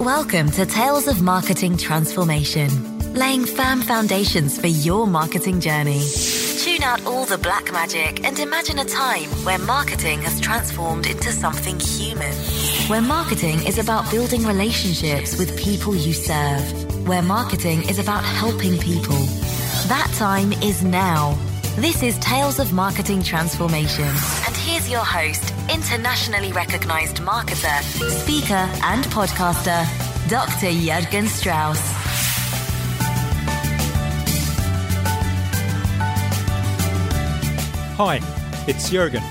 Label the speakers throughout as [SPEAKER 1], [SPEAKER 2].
[SPEAKER 1] Welcome to Tales of Marketing Transformation, laying firm foundations for your marketing journey. Tune out all the black magic and imagine a time where marketing has transformed into something human. Where marketing is about building relationships with people you serve. Where marketing is about helping people. That time is now. This is Tales of Marketing Transformation. And here's your host, internationally recognized marketer, speaker, and podcaster, Dr. Jurgen Strauss.
[SPEAKER 2] Hi, it's Jurgen,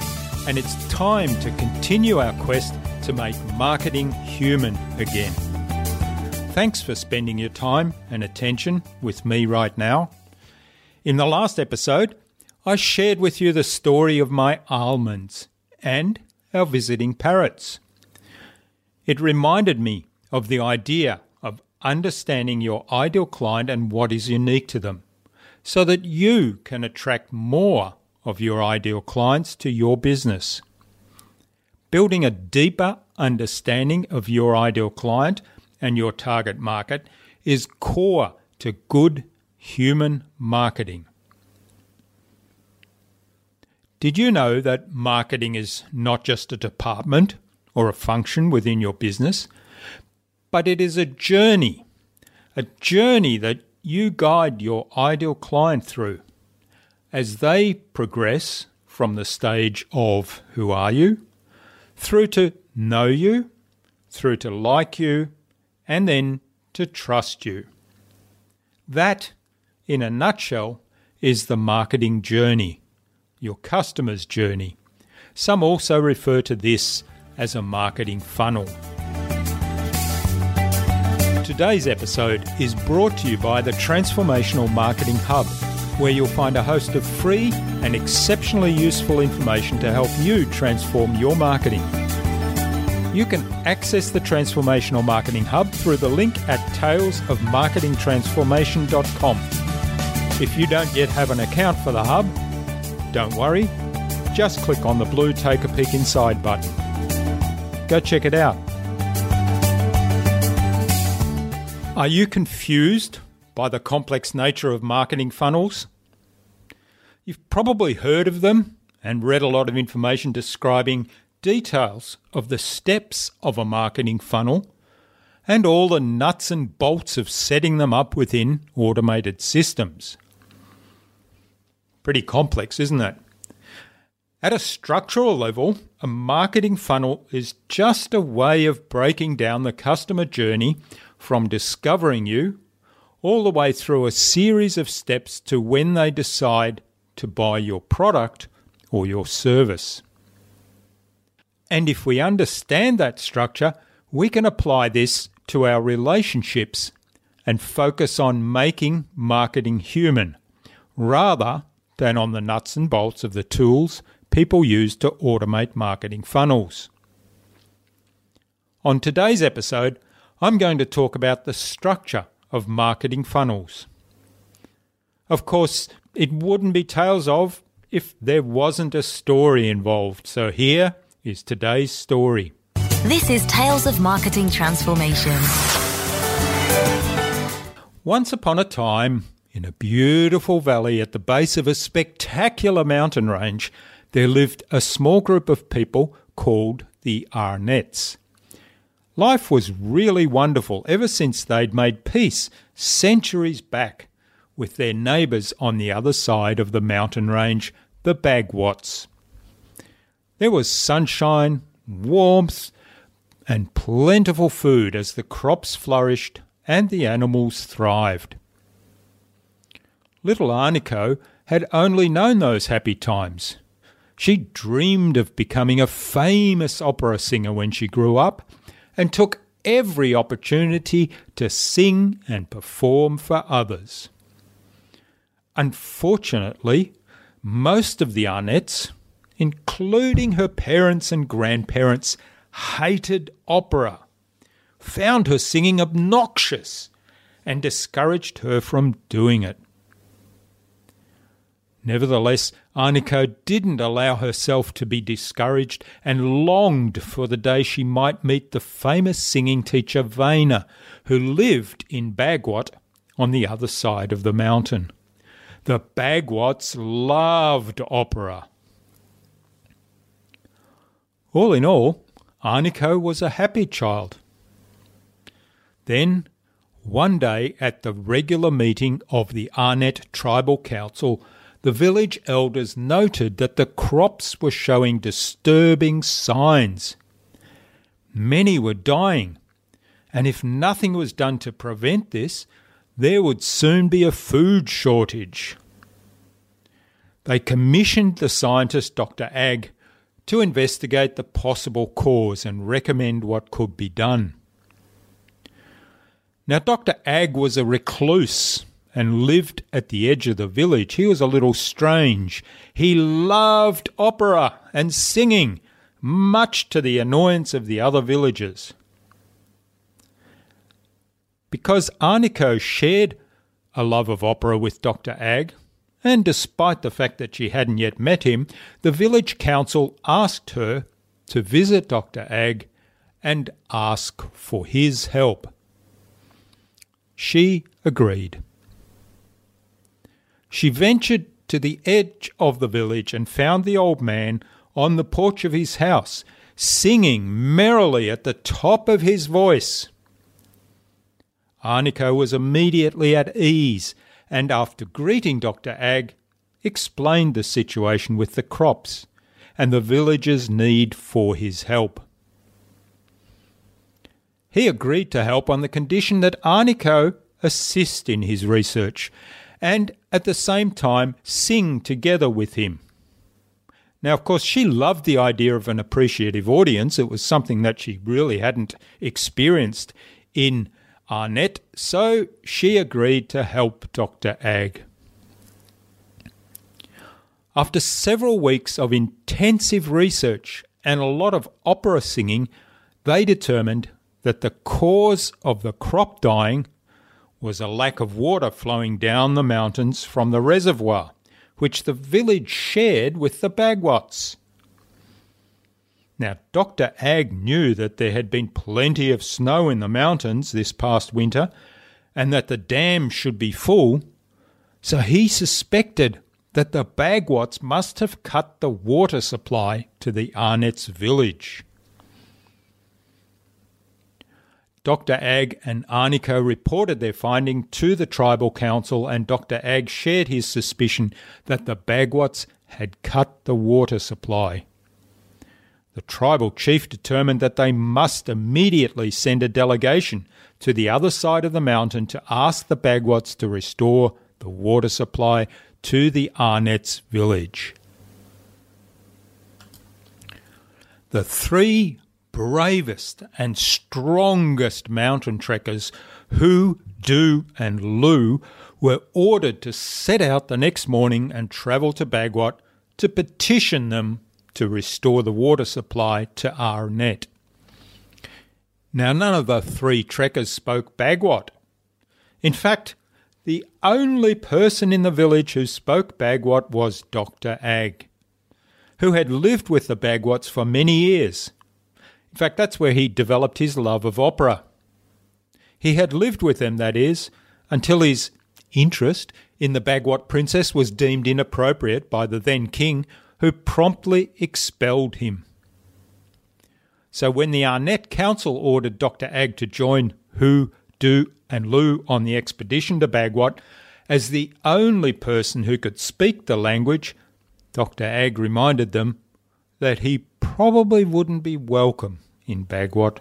[SPEAKER 2] and it's time to continue our quest to make marketing human again. Thanks for spending your time and attention with me right now. In the last episode, I shared with you the story of my almonds and our visiting parrots. It reminded me of the idea of understanding your ideal client and what is unique to them, so that you can attract more of your ideal clients to your business. Building a deeper understanding of your ideal client and your target market is core to good human marketing. Did you know that marketing is not just a department or a function within your business, but it is a journey, a journey that you guide your ideal client through as they progress from the stage of who are you through to know you, through to like you, and then to trust you. That, in a nutshell, is the marketing journey, your customer's journey. Some also refer to this as a marketing funnel. Today's episode is brought to you by the Transformational Marketing Hub, where you'll find a host of free and exceptionally useful information to help you transform your marketing. You can access the Transformational Marketing Hub through the link at talesofmarketingtransformation.com. If you don't yet have an account for the Hub, don't worry, just click on the blue Take a Peek Inside button. Go check it out. Are you confused by the complex nature of marketing funnels? You've probably heard of them and read a lot of information describing details of the steps of a marketing funnel and all the nuts and bolts of setting them up within automated systems. Pretty complex, isn't it? At a structural level, a marketing funnel is just a way of breaking down the customer journey from discovering you all the way through a series of steps to when they decide to buy your product or your service. And if we understand that structure, we can apply this to our relationships and focus on making marketing human rather than on the nuts and bolts of the tools people use to automate marketing funnels. On today's episode, I'm going to talk about the structure of marketing funnels. Of course, it wouldn't be Tales of if there wasn't a story involved, so here is today's story.
[SPEAKER 1] This is Tales of Marketing Transformation.
[SPEAKER 2] Once upon a time, in a beautiful valley at the base of a spectacular mountain range, there lived a small group of people called the Arnettes. Life was really wonderful ever since they'd made peace centuries back with their neighbours on the other side of the mountain range, the Bagwats. There was sunshine, warmth, and plentiful food as the crops flourished and the animals thrived. Little Arnico had only known those happy times. She dreamed of becoming a famous opera singer when she grew up and took every opportunity to sing and perform for others. Unfortunately, most of the Arnettes, including her parents and grandparents, hated opera, found her singing obnoxious, and discouraged her from doing it. Nevertheless, Arnico didn't allow herself to be discouraged and longed for the day she might meet the famous singing teacher Vena, who lived in Bagwat on the other side of the mountain. The Bagwats loved opera. All in all, Arnico was a happy child. Then, one day at the regular meeting of the Arnett Tribal Council, the village elders noted that the crops were showing disturbing signs. Many were dying, and if nothing was done to prevent this, there would soon be a food shortage. They commissioned the scientist Dr. Agg to investigate the possible cause and recommend what could be done. Now, Dr. Agg was a recluse and lived at the edge of the village. He was a little strange. He loved opera and singing, much to the annoyance of the other villagers. Because Arnico shared a love of opera with Dr. Ag, and despite the fact that she hadn't yet met him, the village council asked her to visit Dr. Ag and ask for his help. She agreed. She ventured to the edge of the village and found the old man on the porch of his house, singing merrily at the top of his voice. Arnico was immediately at ease and after greeting Dr. Ag, explained the situation with the crops and the villagers' need for his help. He agreed to help on the condition that Arnico assist in his research and at the same time sing together with him. Now, of course, she loved the idea of an appreciative audience. It was something that she really hadn't experienced in Arnett, so she agreed to help Dr. Agg. After several weeks of intensive research and a lot of opera singing, they determined that the cause of the crop dying was a lack of water flowing down the mountains from the reservoir, which the village shared with the Bagwats. Now, Dr. Agg knew that there had been plenty of snow in the mountains this past winter and that the dam should be full, so he suspected that the Bagwats must have cut the water supply to the Arnett's village. Dr. Ag and Arnico reported their finding to the tribal council, and Dr. Ag shared his suspicion that the Bagwats had cut the water supply. The tribal chief determined that they must immediately send a delegation to the other side of the mountain to ask the Bagwats to restore the water supply to the Arnett's village. The three bravest and strongest mountain trekkers, Hu, Du, and Lu, were ordered to set out the next morning and travel to Bagwat to petition them to restore the water supply to Arnett. Now, none of the three trekkers spoke Bagwat. In fact, the only person in the village who spoke Bagwat was Dr. Ag, who had lived with the Bagwats for many years. In fact, that's where he developed his love of opera. He had lived with them, that is, until his interest in the Bagwat princess was deemed inappropriate by the then king, who promptly expelled him. So when the Arnett Council ordered Dr. Agg to join Hu, Du, and Lu on the expedition to Bagwat, as the only person who could speak the language, Dr. Agg reminded them that he probably wouldn't be welcome in Bagwat.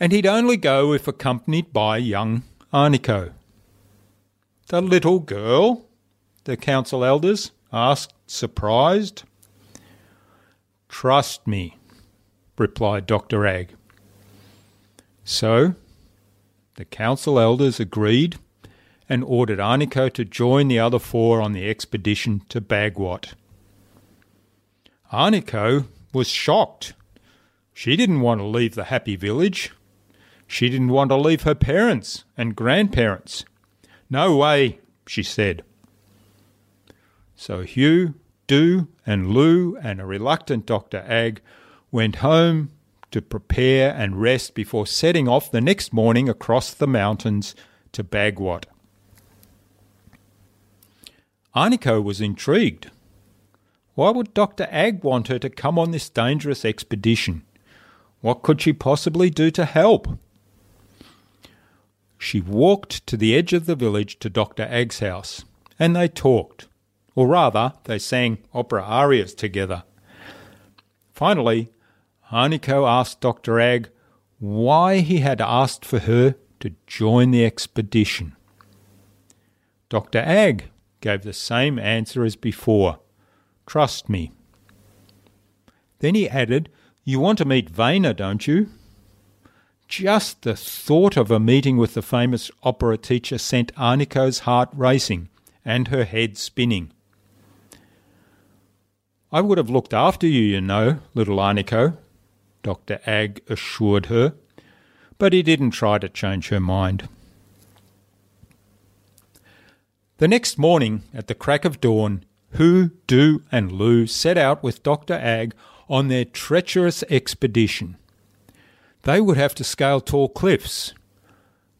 [SPEAKER 2] And he'd only go if accompanied by young Arnico. The little girl, the council elders asked, surprised. Trust me, replied Dr. Agg. So the council elders agreed and ordered Arnico to join the other four on the expedition to Bagwat. Arnico was shocked. She didn't want to leave the happy village. She didn't want to leave her parents and grandparents. No way, she said. So Hugh, Du, and Lu, and a reluctant Dr. Ag went home to prepare and rest before setting off the next morning across the mountains to Bagwat. Arnico was intrigued. Why would Dr. Ag want her to come on this dangerous expedition? What could she possibly do to help? She walked to the edge of the village to Dr. Ag's house, and they talked. Or rather, they sang opera arias together. Finally, Arnico asked Dr. Ag why he had asked for her to join the expedition. Dr. Ag gave the same answer as before Trust me. Then he added, You want to meet Vena, don't you? Just the thought of a meeting with the famous opera teacher sent Arnico's heart racing and her head spinning. I would have looked after you, you know, little Arnico, Dr. Ag assured her, but he didn't try to change her mind. The next morning, at the crack of dawn, Hu, Du, and Lu set out with Dr. Ag on their treacherous expedition. They would have to scale tall cliffs,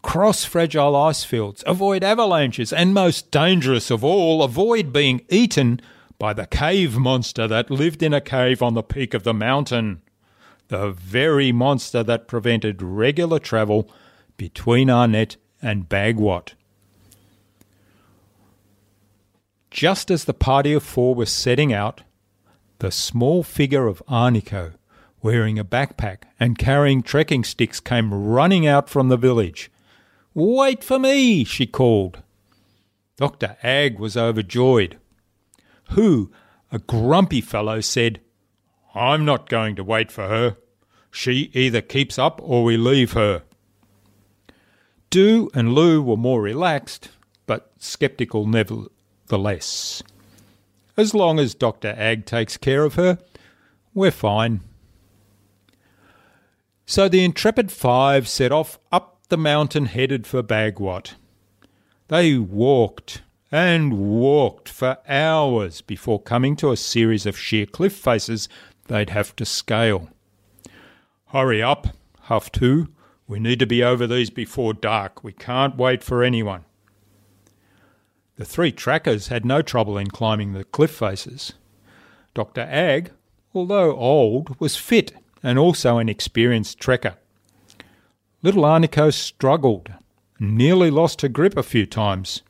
[SPEAKER 2] cross fragile ice fields, avoid avalanches, and most dangerous of all, avoid being eaten by the cave monster that lived in a cave on the peak of the mountain. The very monster that prevented regular travel between Arnett and Bagwat. Just as the party of four was setting out, the small figure of Arnico, wearing a backpack and carrying trekking sticks, came running out from the village. Wait for me, she called. Dr. Ag was overjoyed. Hu, a grumpy fellow, said, I'm not going to wait for her. She either keeps up or we leave her. Du and Lu were more relaxed, but sceptical never, the less. As long as Dr. Ag takes care of her, we're fine. So the intrepid five set off up the mountain headed for Bagwat. They walked and walked for hours before coming to a series of sheer cliff faces they'd have to scale. Hurry up, huffed Hu. We need to be over these before dark. We can't wait for anyone. The three trackers had no trouble in climbing the cliff faces. Dr. Ag, although old, was fit and also an experienced trekker. Little Arnico struggled, nearly lost her grip a few times.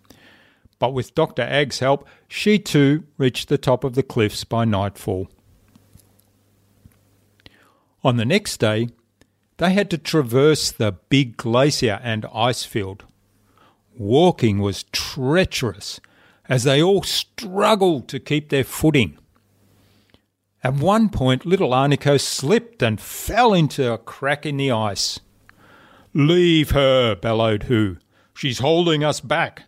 [SPEAKER 2] But with Dr. Ag's help, she too reached the top of the cliffs by nightfall. On the next day, they had to traverse the big glacier and ice field. Walking was treacherous as they all struggled to keep their footing. At one point, little Arnico slipped and fell into a crack in the ice. Leave her, bellowed Hu. She's holding us back.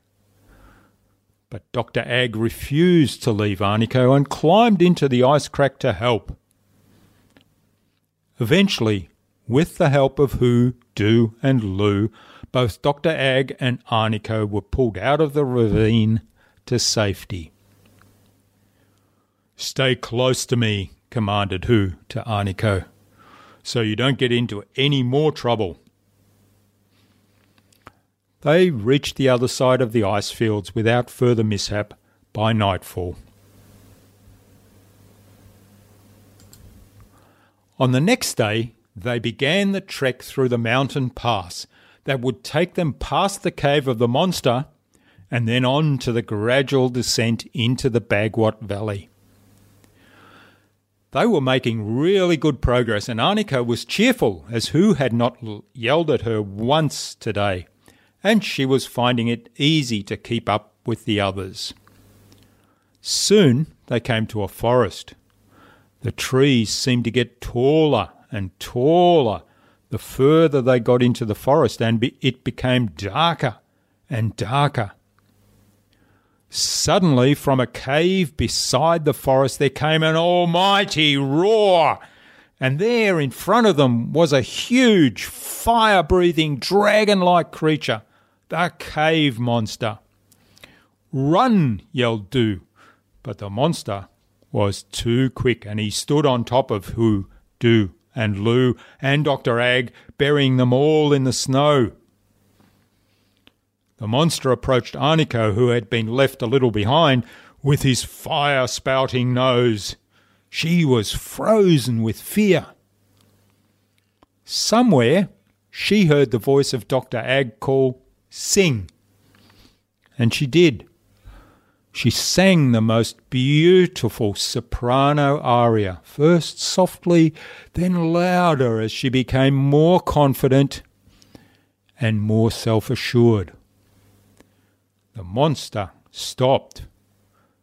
[SPEAKER 2] But Dr. Ag refused to leave Arnico and climbed into the ice crack to help. Eventually, with the help of Hu, Du, and Lu, both Dr. Ag and Arnico were pulled out of the ravine to safety. Stay close to me, commanded Hu to Arnico, so you don't get into any more trouble. They reached the other side of the ice fields without further mishap by nightfall. On the next day, they began the trek through the mountain pass that would take them past the cave of the monster and then on to the gradual descent into the Bagwat Valley. They were making really good progress, and Arnico was cheerful as Hu had not yelled at her once today, and she was finding it easy to keep up with the others. Soon they came to a forest. The trees seemed to get taller and taller the further they got into the forest, and be, it became darker and darker. Suddenly, from a cave beside the forest, there came an almighty roar, and there in front of them was a huge, fire breathing, dragon like creature, the cave monster. Run, yelled Du, But the monster was too quick, and he stood on top of Hu, Du, and Lu and Dr. Ag, burying them all in the snow. The monster approached Arnico, who had been left a little behind, with his fire spouting nose. She was frozen with fear. Somewhere she heard the voice of Dr. Ag call, Sing. And she did. She sang the most beautiful soprano aria, first softly, then louder as she became more confident and more self assured. The monster stopped,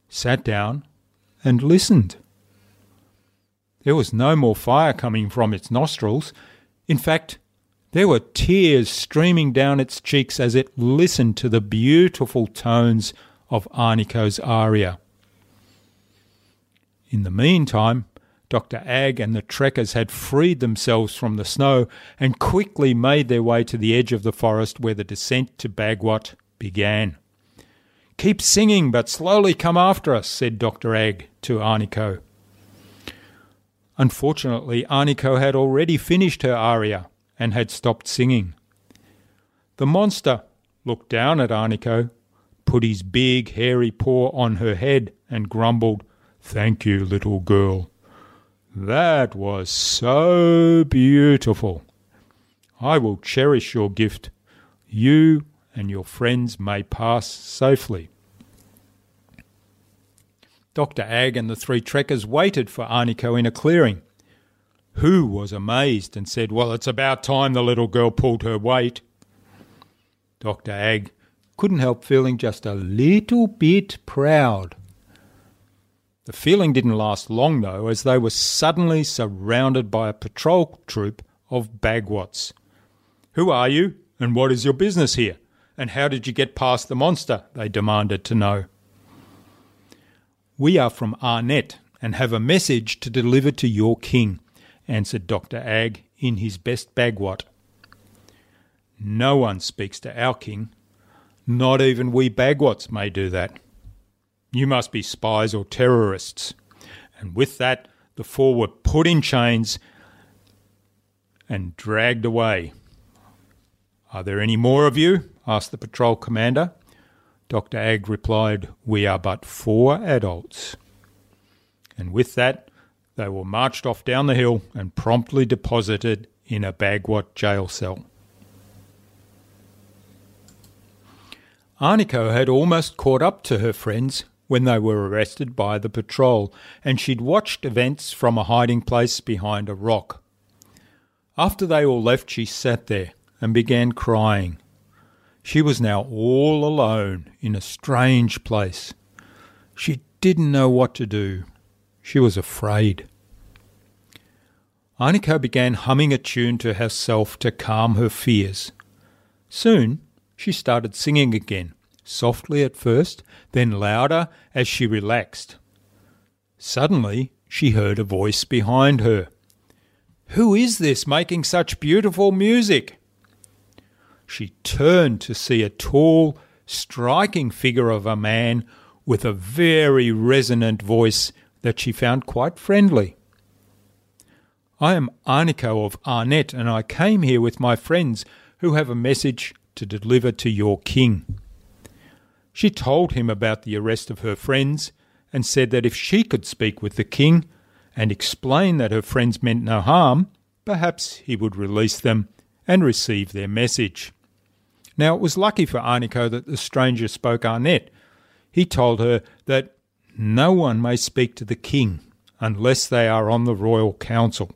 [SPEAKER 2] sat down, and listened. There was no more fire coming from its nostrils. In fact, there were tears streaming down its cheeks as it listened to the beautiful tones of Arnico's aria. In the meantime, Dr. Ag and the trekkers had freed themselves from the snow and quickly made their way to the edge of the forest where the descent to Bagwat began. Keep singing, but slowly come after us, said Dr. Ag to Arnico. Unfortunately, Arnico had already finished her aria and had stopped singing. The monster looked down at Arnico put his big hairy paw on her head and grumbled, Thank you, little girl. That was so beautiful. I will cherish your gift. You and your friends may pass safely. Dr. Ag and the three trekkers waited for Arnico in a clearing. Hu was amazed and said, Well, it's about time the little girl pulled her weight. Dr. Ag couldn't help feeling just a little bit proud. The feeling didn't last long, though, as they were suddenly surrounded by a patrol troop of Bagwats. Who are you, and what is your business here? And how did you get past the monster? They demanded to know. We are from Arnett and have a message to deliver to your king, answered Dr. Ag in his best Bagwat. No one speaks to our king, not even we Bagwats may do that. You must be spies or terrorists. And with that, the four were put in chains and dragged away. Are there any more of you? asked the patrol commander. Dr. Ag replied, We are but four adults. And with that, they were marched off down the hill and promptly deposited in a Bagwat jail cell. Arnico had almost caught up to her friends when they were arrested by the patrol, and she'd watched events from a hiding place behind a rock. After they all left, she sat there and began crying. She was now all alone in a strange place. She didn't know what to do. She was afraid. Arnico began humming a tune to herself to calm her fears. Soon she started singing again, softly at first, then louder as she relaxed. Suddenly, she heard a voice behind her. Who is this making such beautiful music? She turned to see a tall, striking figure of a man with a very resonant voice that she found quite friendly. I am Arnico of Arnett, and I came here with my friends who have a message to deliver to your king. She told him about the arrest of her friends and said that if she could speak with the king and explain that her friends meant no harm, perhaps he would release them and receive their message. Now it was lucky for Arnico that the stranger spoke Arnett. He told her that no one may speak to the king unless they are on the royal council.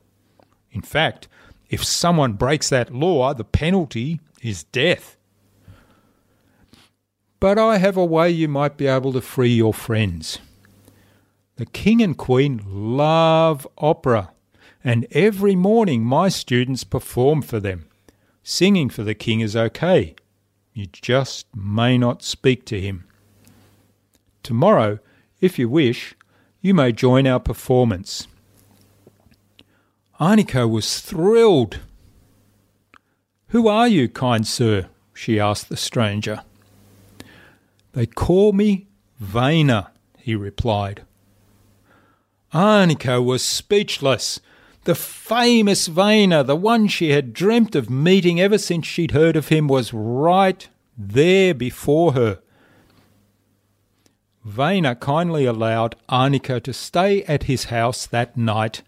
[SPEAKER 2] In fact, if someone breaks that law, the penalty is death. But I have a way you might be able to free your friends. The King and Queen love opera, and every morning my students perform for them. Singing for the King is okay. You just may not speak to him. Tomorrow, if you wish, you may join our performance. Arnico was thrilled who are you, kind sir? she asked the stranger. They call me Vaina, he replied. Arnika was speechless. The famous Vena, the one she had dreamt of meeting ever since she'd heard of him, was right there before her. Vena kindly allowed Arnika to stay at his house that night,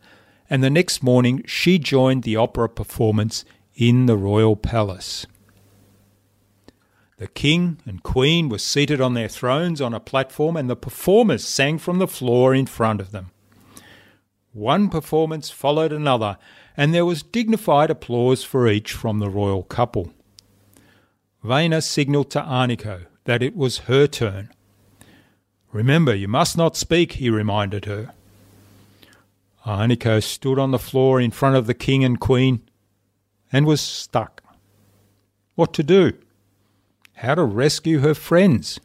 [SPEAKER 2] and the next morning she joined the opera performance in the royal palace. The king and queen were seated on their thrones on a platform, and the performers sang from the floor in front of them. One performance followed another, and there was dignified applause for each from the royal couple. Vena signalled to Arnico that it was her turn. Remember, you must not speak, he reminded her. Arnico stood on the floor in front of the king and queen and was stuck. What to do? How to rescue her friends?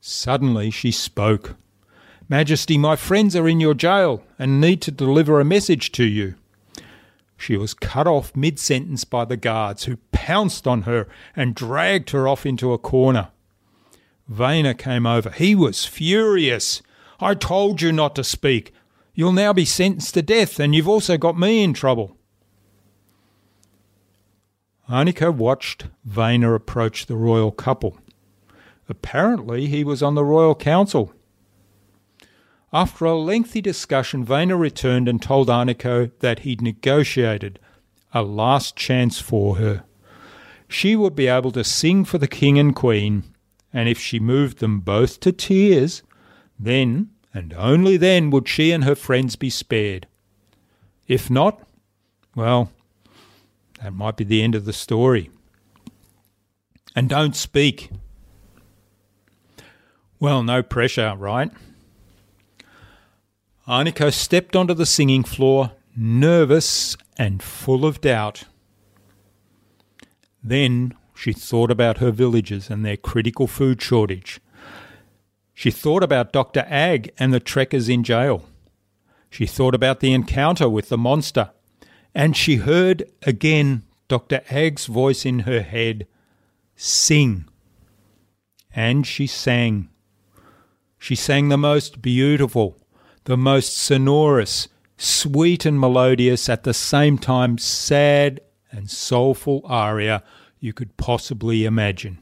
[SPEAKER 2] Suddenly she spoke. Majesty, my friends are in your jail and need to deliver a message to you. She was cut off mid sentence by the guards, who pounced on her and dragged her off into a corner. Vena came over. He was furious. I told you not to speak. You'll now be sentenced to death, and you've also got me in trouble. Arnika watched Vena approach the royal couple. Apparently, he was on the royal council. After a lengthy discussion, Vena returned and told Arnico that he'd negotiated a last chance for her. She would be able to sing for the king and queen, and if she moved them both to tears, then, and only then, would she and her friends be spared. If not, well, that might be the end of the story. And don't speak. Well, no pressure, right? Arnico stepped onto the singing floor, nervous and full of doubt. Then she thought about her villagers and their critical food shortage. She thought about Dr. Ag and the trekkers in jail. She thought about the encounter with the monster. And she heard again Dr. Ag's voice in her head Sing. And she sang. She sang the most beautiful, the most sonorous, sweet and melodious, at the same time sad and soulful aria you could possibly imagine.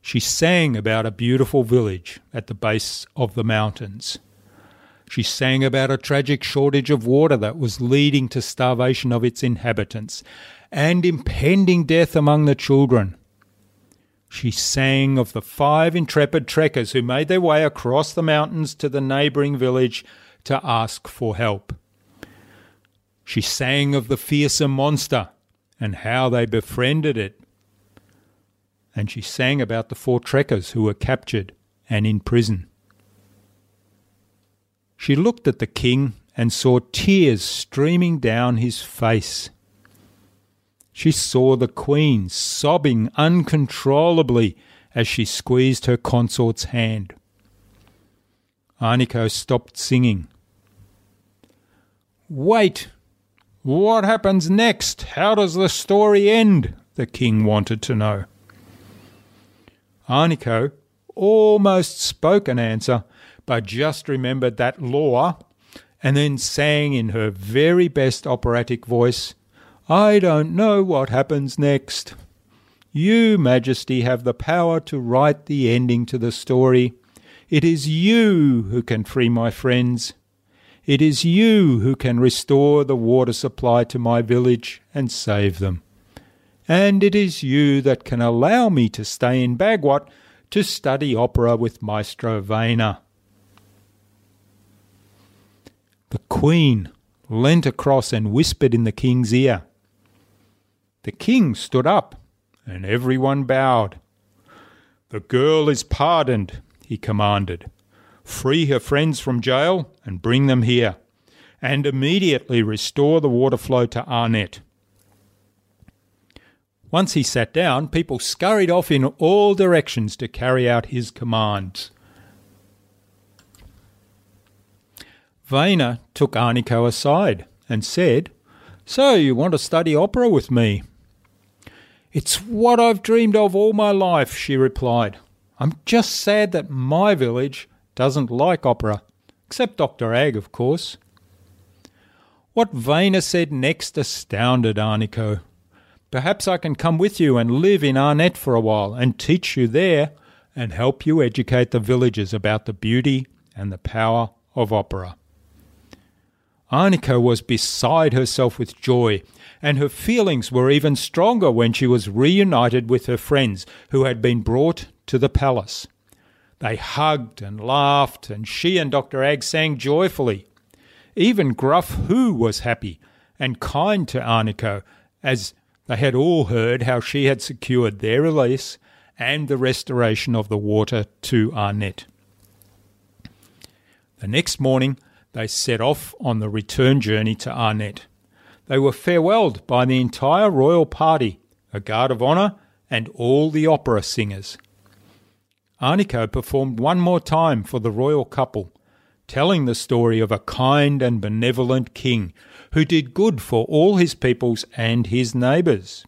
[SPEAKER 2] She sang about a beautiful village at the base of the mountains. She sang about a tragic shortage of water that was leading to starvation of its inhabitants and impending death among the children. She sang of the five intrepid trekkers who made their way across the mountains to the neighbouring village to ask for help. She sang of the fearsome monster and how they befriended it. And she sang about the four trekkers who were captured and in prison. She looked at the king and saw tears streaming down his face. She saw the queen sobbing uncontrollably as she squeezed her consort's hand. Arnico stopped singing. Wait! What happens next? How does the story end? The king wanted to know. Arnico almost spoke an answer, but just remembered that law and then sang in her very best operatic voice I don't know what happens next. You, Majesty, have the power to write the ending to the story. It is you who can free my friends. It is you who can restore the water supply to my village and save them. And it is you that can allow me to stay in Bagwat to study opera with Maestro Vena. The Queen leant across and whispered in the King's ear. The king stood up, and everyone bowed. The girl is pardoned, he commanded. Free her friends from jail and bring them here, and immediately restore the water flow to Arnett. Once he sat down, people scurried off in all directions to carry out his commands. Vena took Arnico aside and said, So you want to study opera with me? It's what I've dreamed of all my life, she replied. I'm just sad that my village doesn't like opera, except Dr. Ag, of course. What Vena said next astounded Arnico. Perhaps I can come with you and live in Arnett for a while and teach you there and help you educate the villagers about the beauty and the power of opera. Arnico was beside herself with joy, and her feelings were even stronger when she was reunited with her friends who had been brought to the palace. They hugged and laughed, and she and Dr. Ag sang joyfully. Even Gruff Hu was happy and kind to Arnico, as they had all heard how she had secured their release and the restoration of the water to Arnett. The next morning, they set off on the return journey to Arnett. They were farewelled by the entire royal party, a guard of honour, and all the opera singers. Arnico performed one more time for the royal couple, telling the story of a kind and benevolent king who did good for all his peoples and his neighbours.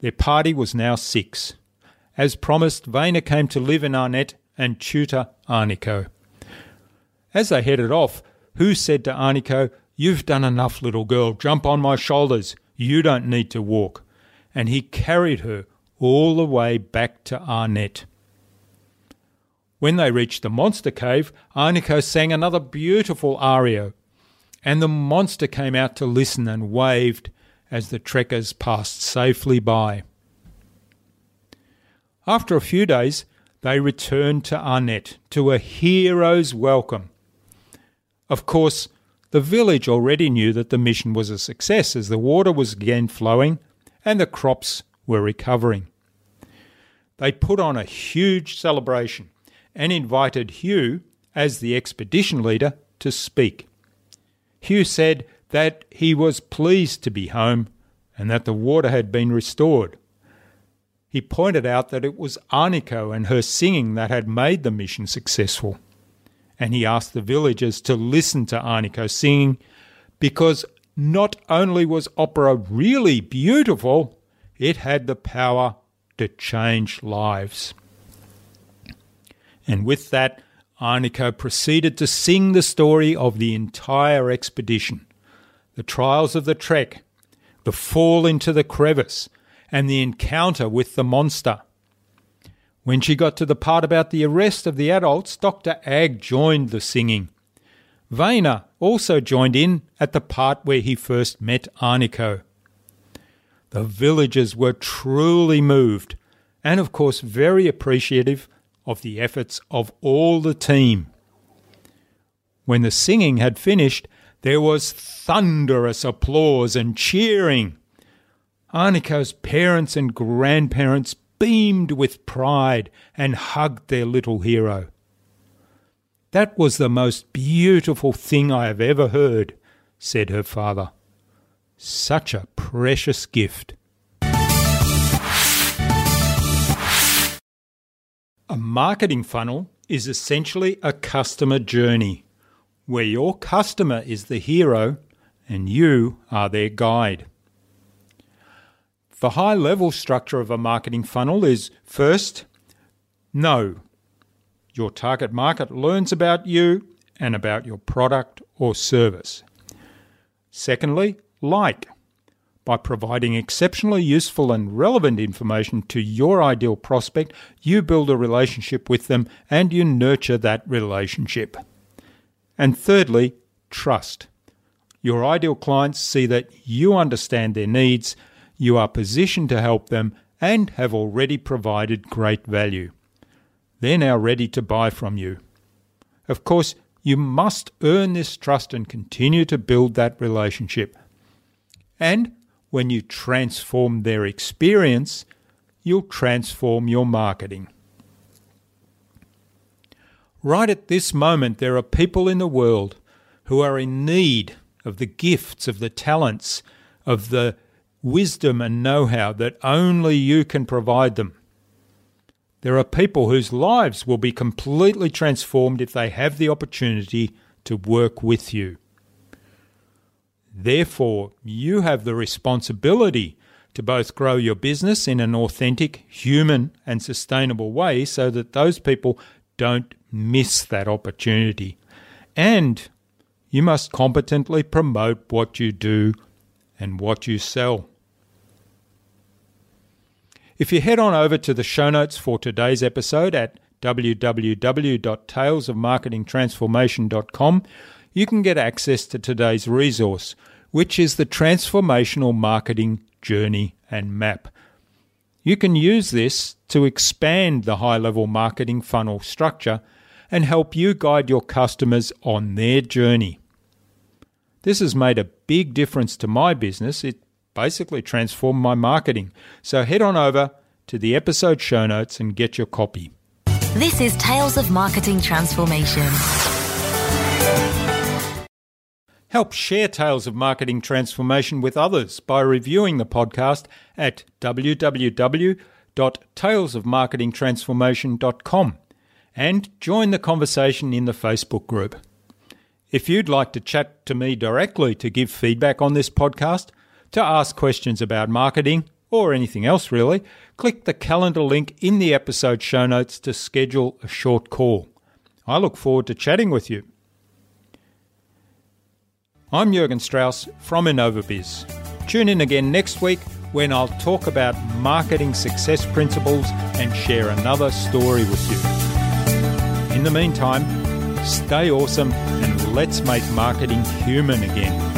[SPEAKER 2] Their party was now six. As promised, Vena came to live in Arnett and tutor Arnico. As they headed off, Hu said to Arnico, You've done enough, little girl. Jump on my shoulders. You don't need to walk. And he carried her all the way back to Arnett. When they reached the monster cave, Arnico sang another beautiful aria, and the monster came out to listen and waved as the trekkers passed safely by. After a few days, they returned to Arnett to a hero's welcome. Of course, the village already knew that the mission was a success as the water was again flowing and the crops were recovering. They put on a huge celebration and invited Hugh, as the expedition leader, to speak. Hugh said that he was pleased to be home and that the water had been restored. He pointed out that it was Arnico and her singing that had made the mission successful. And he asked the villagers to listen to Arnico singing because not only was opera really beautiful, it had the power to change lives. And with that, Arnico proceeded to sing the story of the entire expedition the trials of the trek, the fall into the crevice, and the encounter with the monster. When she got to the part about the arrest of the adults, Dr. Ag joined the singing. Vena also joined in at the part where he first met Arnico. The villagers were truly moved, and of course very appreciative of the efforts of all the team. When the singing had finished, there was thunderous applause and cheering. Arnico's parents and grandparents beamed with pride and hugged their little hero. That was the most beautiful thing I have ever heard, said her father. Such a precious gift. A marketing funnel is essentially a customer journey where your customer is the hero and you are their guide. The high level structure of a marketing funnel is first, know. Your target market learns about you and about your product or service. Secondly, like by providing exceptionally useful and relevant information to your ideal prospect, you build a relationship with them and you nurture that relationship. And thirdly, trust. Your ideal clients see that you understand their needs, you are positioned to help them, and have already provided great value. They're now ready to buy from you. Of course, you must earn this trust and continue to build that relationship. And when you transform their experience, you'll transform your marketing. Right at this moment, there are people in the world who are in need of the gifts, of the talents, of the wisdom and know how that only you can provide them. There are people whose lives will be completely transformed if they have the opportunity to work with you. Therefore, you have the responsibility to both grow your business in an authentic, human, and sustainable way so that those people don't miss that opportunity. And you must competently promote what you do and what you sell. If you head on over to the show notes for today's episode at www.talesofmarketingtransformation.com, you can get access to today's resource, which is the Transformational Marketing Journey and Map. You can use this to expand the high level marketing funnel structure and help you guide your customers on their journey. This has made a big difference to my business. It basically transformed my marketing. So head on over to the episode show notes and get your copy.
[SPEAKER 1] This is Tales of Marketing Transformation.
[SPEAKER 2] Help share Tales of Marketing Transformation with others by reviewing the podcast at www.talesofmarketingtransformation.com and join the conversation in the Facebook group. If you'd like to chat to me directly to give feedback on this podcast, to ask questions about marketing, or anything else really, click the calendar link in the episode show notes to schedule a short call. I look forward to chatting with you. I'm Jurgen Strauss from InnovaBiz. Tune in again next week when I'll talk about marketing success principles and share another story with you. In the meantime, stay awesome and let's make marketing human again.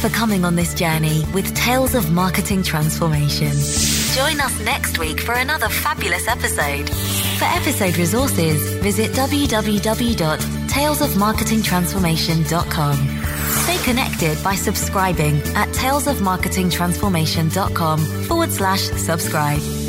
[SPEAKER 1] For coming on this journey with Tales of Marketing Transformation. Join us next week for another fabulous episode. For episode resources, visit www.talesofmarketingtransformation.com. Stay connected by subscribing at talesofmarketingtransformation.com forward slash subscribe.